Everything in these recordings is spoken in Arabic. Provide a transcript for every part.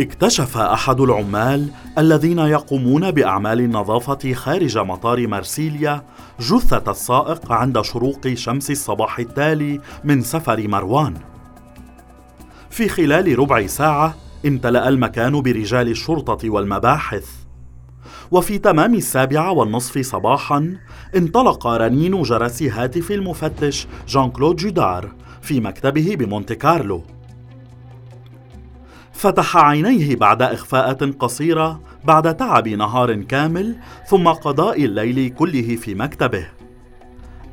اكتشف أحد العمال الذين يقومون بأعمال النظافه خارج مطار مرسيليا جثة السائق عند شروق شمس الصباح التالي من سفر مروان. في خلال ربع ساعة امتلأ المكان برجال الشرطة والمباحث. وفي تمام السابعة والنصف صباحا انطلق رنين جرس هاتف المفتش جان كلود جودار في مكتبه بمونte كارلو. فتح عينيه بعد إخفاءة قصيرة بعد تعب نهار كامل ثم قضاء الليل كله في مكتبه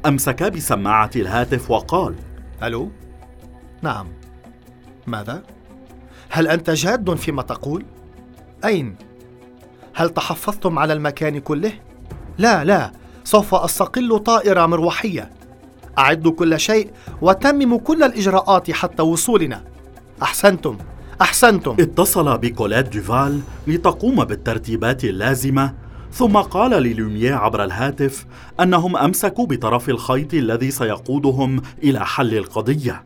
أمسك بسماعة الهاتف وقال ألو؟ نعم ماذا؟ هل أنت جاد فيما تقول؟ أين؟ هل تحفظتم على المكان كله؟ لا لا سوف أستقل طائرة مروحية أعدوا كل شيء وتمموا كل الإجراءات حتى وصولنا أحسنتم أحسنتم. اتصل بكولات دوفال لتقوم بالترتيبات اللازمة ثم قال للومييه عبر الهاتف أنهم أمسكوا بطرف الخيط الذي سيقودهم إلى حل القضية.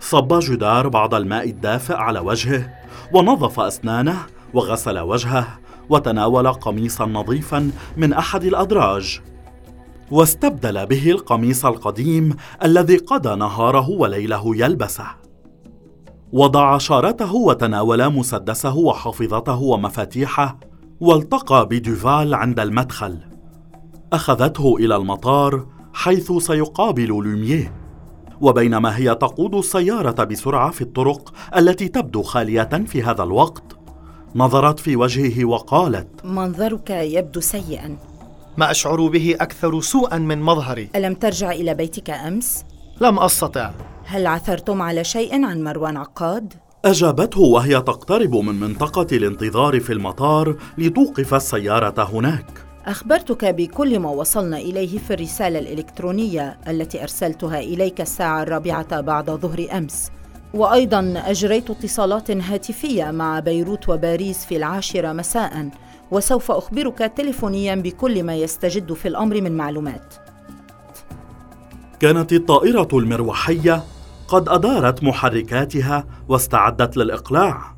صب جدار بعض الماء الدافئ على وجهه ونظف أسنانه وغسل وجهه وتناول قميصا نظيفا من أحد الأدراج. واستبدل به القميص القديم الذي قضى نهاره وليله يلبسه. وضع شارته وتناول مسدسه وحافظته ومفاتيحه والتقى بدوفال عند المدخل. أخذته إلى المطار حيث سيقابل لوميه وبينما هي تقود السيارة بسرعة في الطرق التي تبدو خالية في هذا الوقت نظرت في وجهه وقالت منظرك يبدو سيئا. ما أشعر به أكثر سوءا من مظهري. ألم ترجع إلى بيتك أمس؟ لم أستطع. هل عثرتم على شيء عن مروان عقاد؟ أجابته وهي تقترب من منطقة الانتظار في المطار لتوقف السيارة هناك. أخبرتك بكل ما وصلنا إليه في الرسالة الإلكترونية التي أرسلتها إليك الساعة الرابعة بعد ظهر أمس. وأيضا أجريت اتصالات هاتفية مع بيروت وباريس في العاشرة مساء وسوف أخبرك تليفونيا بكل ما يستجد في الأمر من معلومات. كانت الطائرة المروحية قد أدارت محركاتها واستعدت للإقلاع.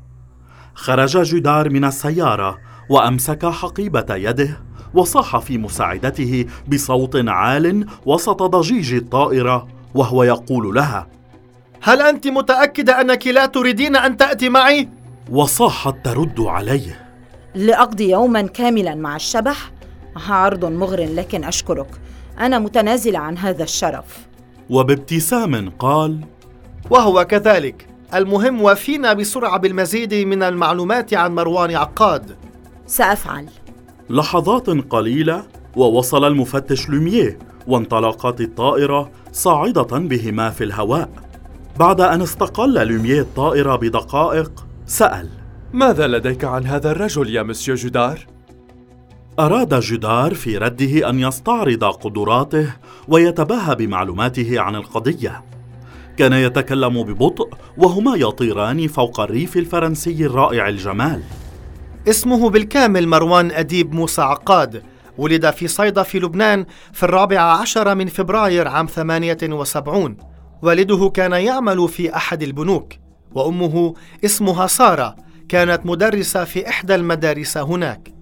خرج جدار من السيارة وأمسك حقيبة يده وصاح في مساعدته بصوت عال وسط ضجيج الطائرة وهو يقول لها هل أنت متأكدة أنك لا تريدين أن تأتي معي؟ وصاحت ترد عليه لأقضي يوما كاملا مع الشبح؟ عرض مغر لكن أشكرك. أنا متنازلة عن هذا الشرف. وبابتسام قال وهو كذلك. المهم وفينا بسرعة بالمزيد من المعلومات عن مروان عقاد. سأفعل. لحظات قليلة ووصل المفتش لوميه وانطلقت الطائرة صاعدة بهما في الهواء. بعد أن استقل لوميه الطائرة بدقائق سأل ماذا لديك عن هذا الرجل يا مسيو جودار؟ أراد جدار في رده أن يستعرض قدراته ويتباهى بمعلوماته عن القضية. كان يتكلم ببطء وهما يطيران فوق الريف الفرنسي الرائع الجمال. اسمه بالكامل مروان أديب موسى عقاد. ولد في صيدا في لبنان في الرابع عشر من فبراير عام ثمانية وسبعون. والده كان يعمل في أحد البنوك وأمه اسمها سارة كانت مدرسة في إحدى المدارس هناك.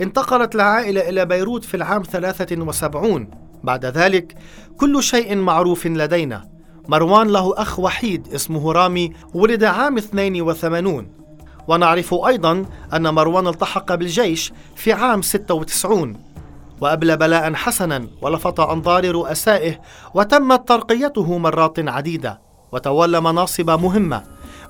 انتقلت العائلة إلى بيروت في العام 73 بعد ذلك كل شيء معروف لدينا. مروان له أخ وحيد اسمه رامي ولد عام 82 ونعرف أيضا أن مروان التحق بالجيش في عام 96 وأبلى بلاء حسنا ولفت أنظار رؤسائه وتمت ترقيته مرات عديدة وتولى مناصب مهمة.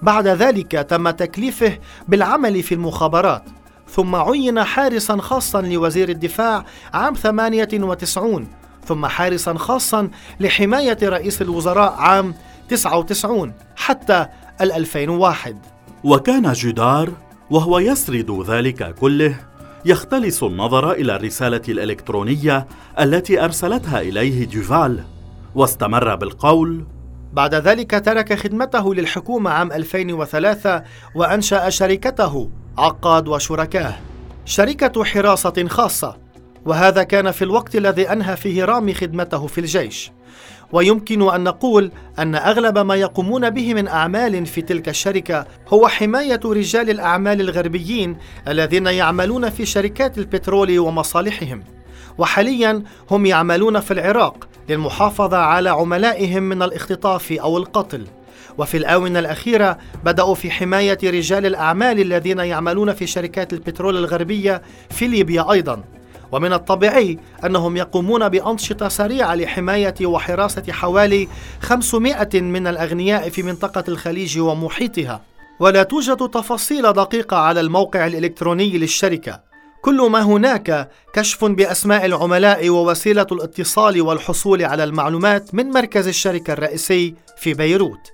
بعد ذلك تم تكليفه بالعمل في المخابرات ثم عين حارسا خاصا لوزير الدفاع عام 98 ثم حارسا خاصا لحماية رئيس الوزراء عام 99 حتى 2001 وكان جدار وهو يسرد ذلك كله يختلس النظر إلى الرسالة الإلكترونية التي أرسلتها إليه ديفال واستمر بالقول بعد ذلك ترك خدمته للحكومة عام 2003 وأنشأ شركته عقاد وشركاه شركة حراسة خاصة. وهذا كان في الوقت الذي أنهى فيه رامي خدمته في الجيش. ويمكن أن نقول أن أغلب ما يقومون به من أعمال في تلك الشركة هو حماية رجال الأعمال الغربيين الذين يعملون في شركات البترول ومصالحهم. وحاليا هم يعملون في العراق للمحافظة على عملائهم من الاختطاف أو القتل. وفي الآونة الأخيرة بدأوا في حماية رجال الأعمال الذين يعملون في شركات البترول الغربية في ليبيا أيضا. ومن الطبيعي أنهم يقومون بأنشطة سريعة لحماية وحراسة حوالي 500 من الأغنياء في منطقة الخليج ومحيطها. ولا توجد تفاصيل دقيقة على الموقع الإلكتروني للشركة. كل ما هناك كشف بأسماء العملاء ووسيلة الاتصال والحصول على المعلومات من مركز الشركة الرئيسي في بيروت.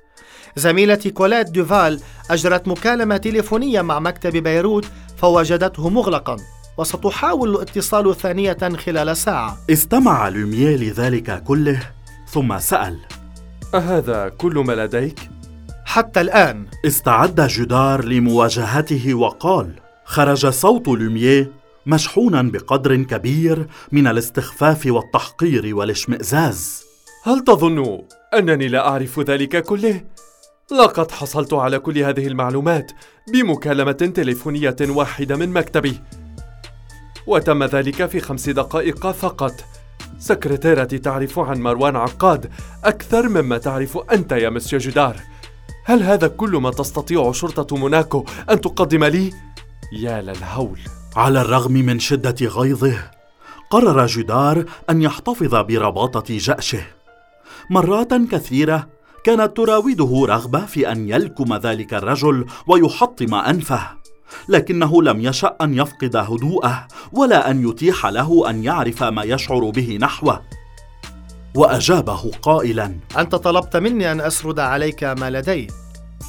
زميلتي كولات دوفال أجرت مكالمة تليفونية مع مكتب بيروت فوجدته مغلقا. وستحاول الاتصال ثانية خلال ساعة. استمع لوميه لذلك كله ثم سأل. أهذا كل ما لديك؟ حتى الآن. استعد جدار لمواجهته وقال. خرج صوت لوميه مشحونا بقدر كبير من الاستخفاف والتحقير والاشمئزاز. هل تظن أنني لا أعرف ذلك كله؟ لقد حصلت على كل هذه المعلومات بمكالمة تليفونية واحدة من مكتبي. وتم ذلك في خمس دقائق فقط. سكرتيرتي تعرف عن مروان عقاد أكثر مما تعرف أنت يا مسيو جدار هل هذا كل ما تستطيع شرطة موناكو أن تقدم لي؟ يا للهول على الرغم من شدة غيظه قرر جدار أن يحتفظ برباطة جأشه. مرات كثيرة كانت تراوده رغبة في أن يلكم ذلك الرجل ويحطم أنفه. لكنه لم يشأ أن يفقد هدوءه ولا أن يتيح له أن يعرف ما يشعر به نحوه. وأجابه قائلا أنت طلبت مني أن أسرد عليك ما لدي.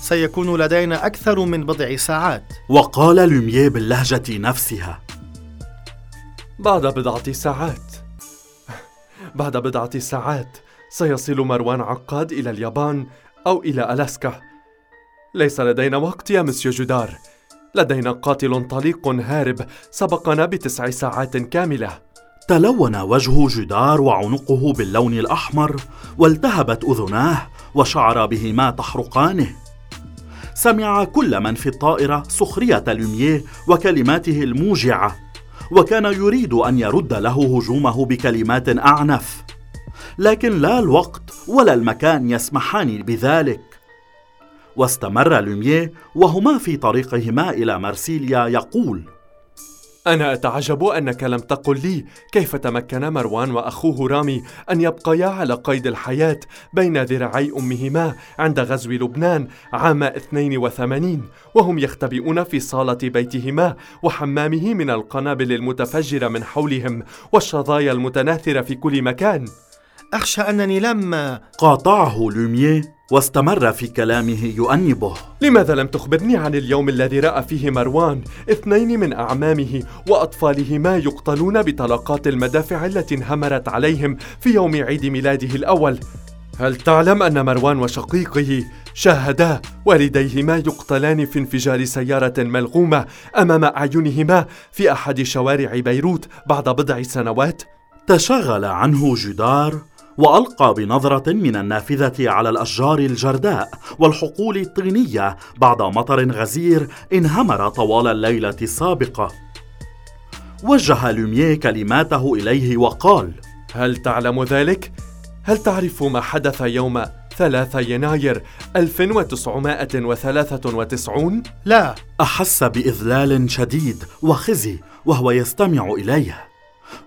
سيكون لدينا أكثر من بضع ساعات. وقال لوميه باللهجة نفسها. بعد بضعة ساعات. بعد بضعة ساعات سيصل مروان عقاد إلى اليابان أو إلى ألاسكا. ليس لدينا وقت يا مسيو جدار لدينا قاتل طليق هارب سبقنا بتسع ساعات كاملة. تلون وجه جدار وعنقه باللون الأحمر والتهبت أذناه وشعر بهما تحرقانه. سمع كل من في الطائرة سخرية لوميه وكلماته الموجعة وكان يريد أن يرد له هجومه بكلمات أعنف. لكن لا الوقت ولا المكان يسمحان بذلك. واستمر لوميه وهما في طريقهما إلى مرسيليا يقول أنا أتعجب أنك لم تقل لي كيف تمكن مروان وأخوه رامي أن يبقيا على قيد الحياة بين ذراعي أمهما عند غزو لبنان عام 82 وهم يختبئون في صالة بيتهما وحمامه من القنابل المتفجرة من حولهم والشظايا المتناثرة في كل مكان. أخشى أنني لم قاطعه لوميه واستمر في كلامه يؤنبه لماذا لم تخبرني عن اليوم الذي رأى فيه مروان اثنين من أعمامه وأطفالهما يقتلون بطلقات المدافع التي انهمرت عليهم في يوم عيد ميلاده الأول هل تعلم أن مروان وشقيقه شاهدا والديهما يقتلان في انفجار سيارة ملغومة أمام أعينهما في أحد شوارع بيروت بعد بضع سنوات؟ تشغل عنه جدار وألقى بنظرة من النافذة على الأشجار الجرداء والحقول الطينية بعد مطر غزير انهمر طوال الليلة السابقة. وجه لوميه كلماته إليه وقال هل تعلم ذلك؟ هل تعرف ما حدث يوم 3 يناير 1993 لا. أحس بإذلال شديد وخزي وهو يستمع إليه.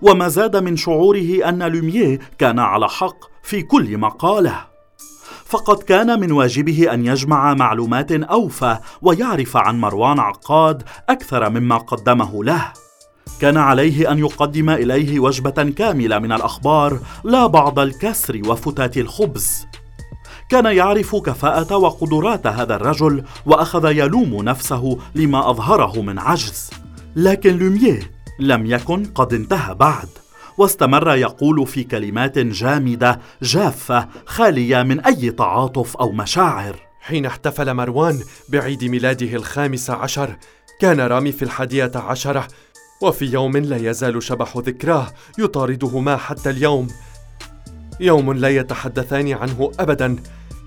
وما زاد من شعوره أن لوميه كان على حق في كل ما قاله فقد كان من واجبه أن يجمع معلومات أوفى ويعرف عن مروان عقاد أكثر مما قدمه له. كان عليه أن يقدم إليه وجبة كاملة من الأخبار لا بعض الكسر وفتات الخبز. كان يعرف كفاءة وقدرات هذا الرجل وأخذ يلوم نفسه لما أظهره من عجز. لكن لوميه لم يكن قد انتهى بعد. واستمر يقول في كلمات جامدة جافة خالية من أي تعاطف أو مشاعر. حين احتفل مروان بعيد ميلاده الخامس عشر كان رامي في الحادية عشرة وفي يوم لا يزال شبح ذكراه يطاردهما حتى اليوم. يوم لا يتحدثان عنه ابدا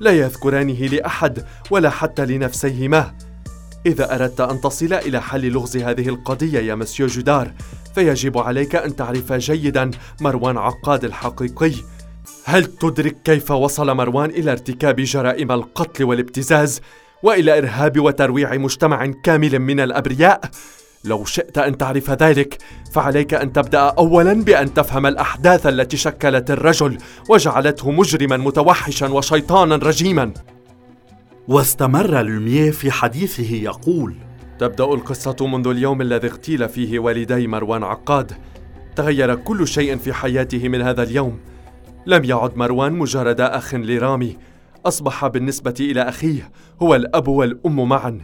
لا يذكرانه لأحد ولا حتى لنفسيهما. إذا أردت أن تصل إلى حل لغز هذه القضية يا مسيو جودار فيجب عليك أن تعرف جيدا مروان عقاد الحقيقي. هل تدرك كيف وصل مروان إلى ارتكاب جرائم القتل والابتزاز وإلى إرهاب وترويع مجتمع كامل من الأبرياء؟ لو شئت أن تعرف ذلك فعليك أن تبدأ اولا بأن تفهم الأحداث التي شكلت الرجل وجعلته مجرما متوحشا وشيطانا رجيما. واستمر لوميه في حديثه يقول تبدأ القصة منذ اليوم الذي اغتيل فيه والدي مروان عقاد. تغير كل شيء في حياته من هذا اليوم. لم يعد مروان مجرد أخ لرامي. أصبح بالنسبة إلى أخيه هو الأب والأم معا.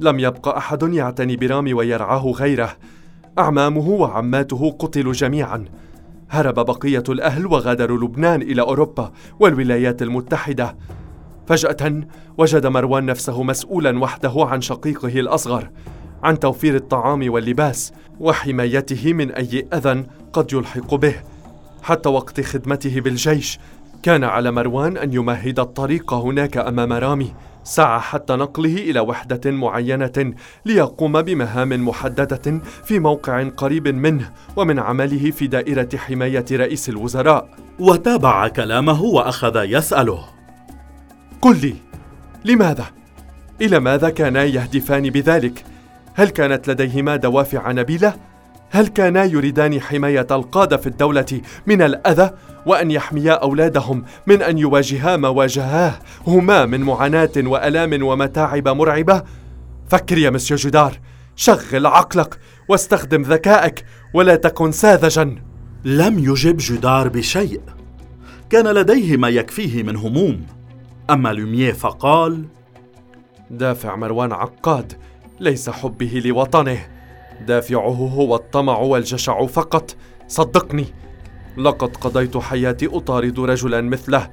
لم يبق أحد يعتني برامي ويرعاه غيره. أعمامه وعماته قتلوا جميعا. هرب بقية الأهل وغادروا لبنان إلى أوروبا والولايات المتحدة. فجأة وجد مروان نفسه مسؤولا وحده عن شقيقه الأصغر عن توفير الطعام واللباس وحمايته من أي أذى قد يلحق به. حتى وقت خدمته بالجيش كان على مروان أن يمهد الطريق هناك أمام رامي سعى حتى نقله إلى وحدة معينة ليقوم بمهام محددة في موقع قريب منه ومن عمله في دائرة حماية رئيس الوزراء. وتابع كلامه وأخذ يسأله. قل لي لماذا؟ إلى ماذا كانا يهدفان بذلك؟ هل كانت لديهما دوافع نبيلة؟ هل كانا يريدان حماية القادة في الدولة من الأذى وأن يحميا أولادهم من أن يواجها ما واجهاه هما من معاناة وألام ومتاعب مرعبة؟ فكر يا مسيو جدار شغل عقلك واستخدم ذكائك ولا تكن ساذجا. لم يجب جدار بشيء. كان لديه ما يكفيه من هموم. أما لوميه فقال دافع مروان عقاد ليس حبه لوطنه. دافعه هو الطمع والجشع فقط. صدقني لقد قضيت حياتي أطارد رجلا مثله.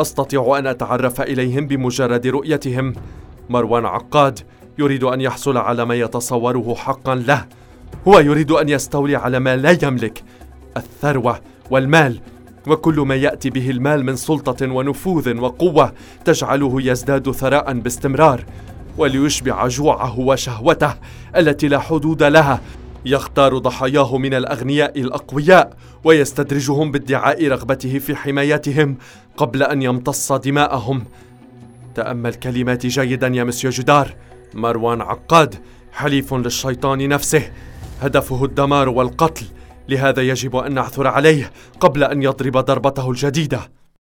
أستطيع أن أتعرف إليهم بمجرد رؤيتهم. مروان عقاد يريد أن يحصل على ما يتصوره حقا له. هو يريد أن يستولي على ما لا يملك الثروة والمال. وكل ما يأتي به المال من سلطة ونفوذ وقوة تجعله يزداد ثراء باستمرار وليشبع جوعه وشهوته التي لا حدود لها. يختار ضحاياه من الأغنياء الأقوياء ويستدرجهم بادعاء رغبته في حمايتهم قبل أن يمتص دماءهم. تأمل كلماتي جيدا يا مسيو جدار. مروان عقاد حليف للشيطان نفسه. هدفه الدمار والقتل. لهذا يجب أن نعثر عليه قبل أن يضرب ضربته الجديدة.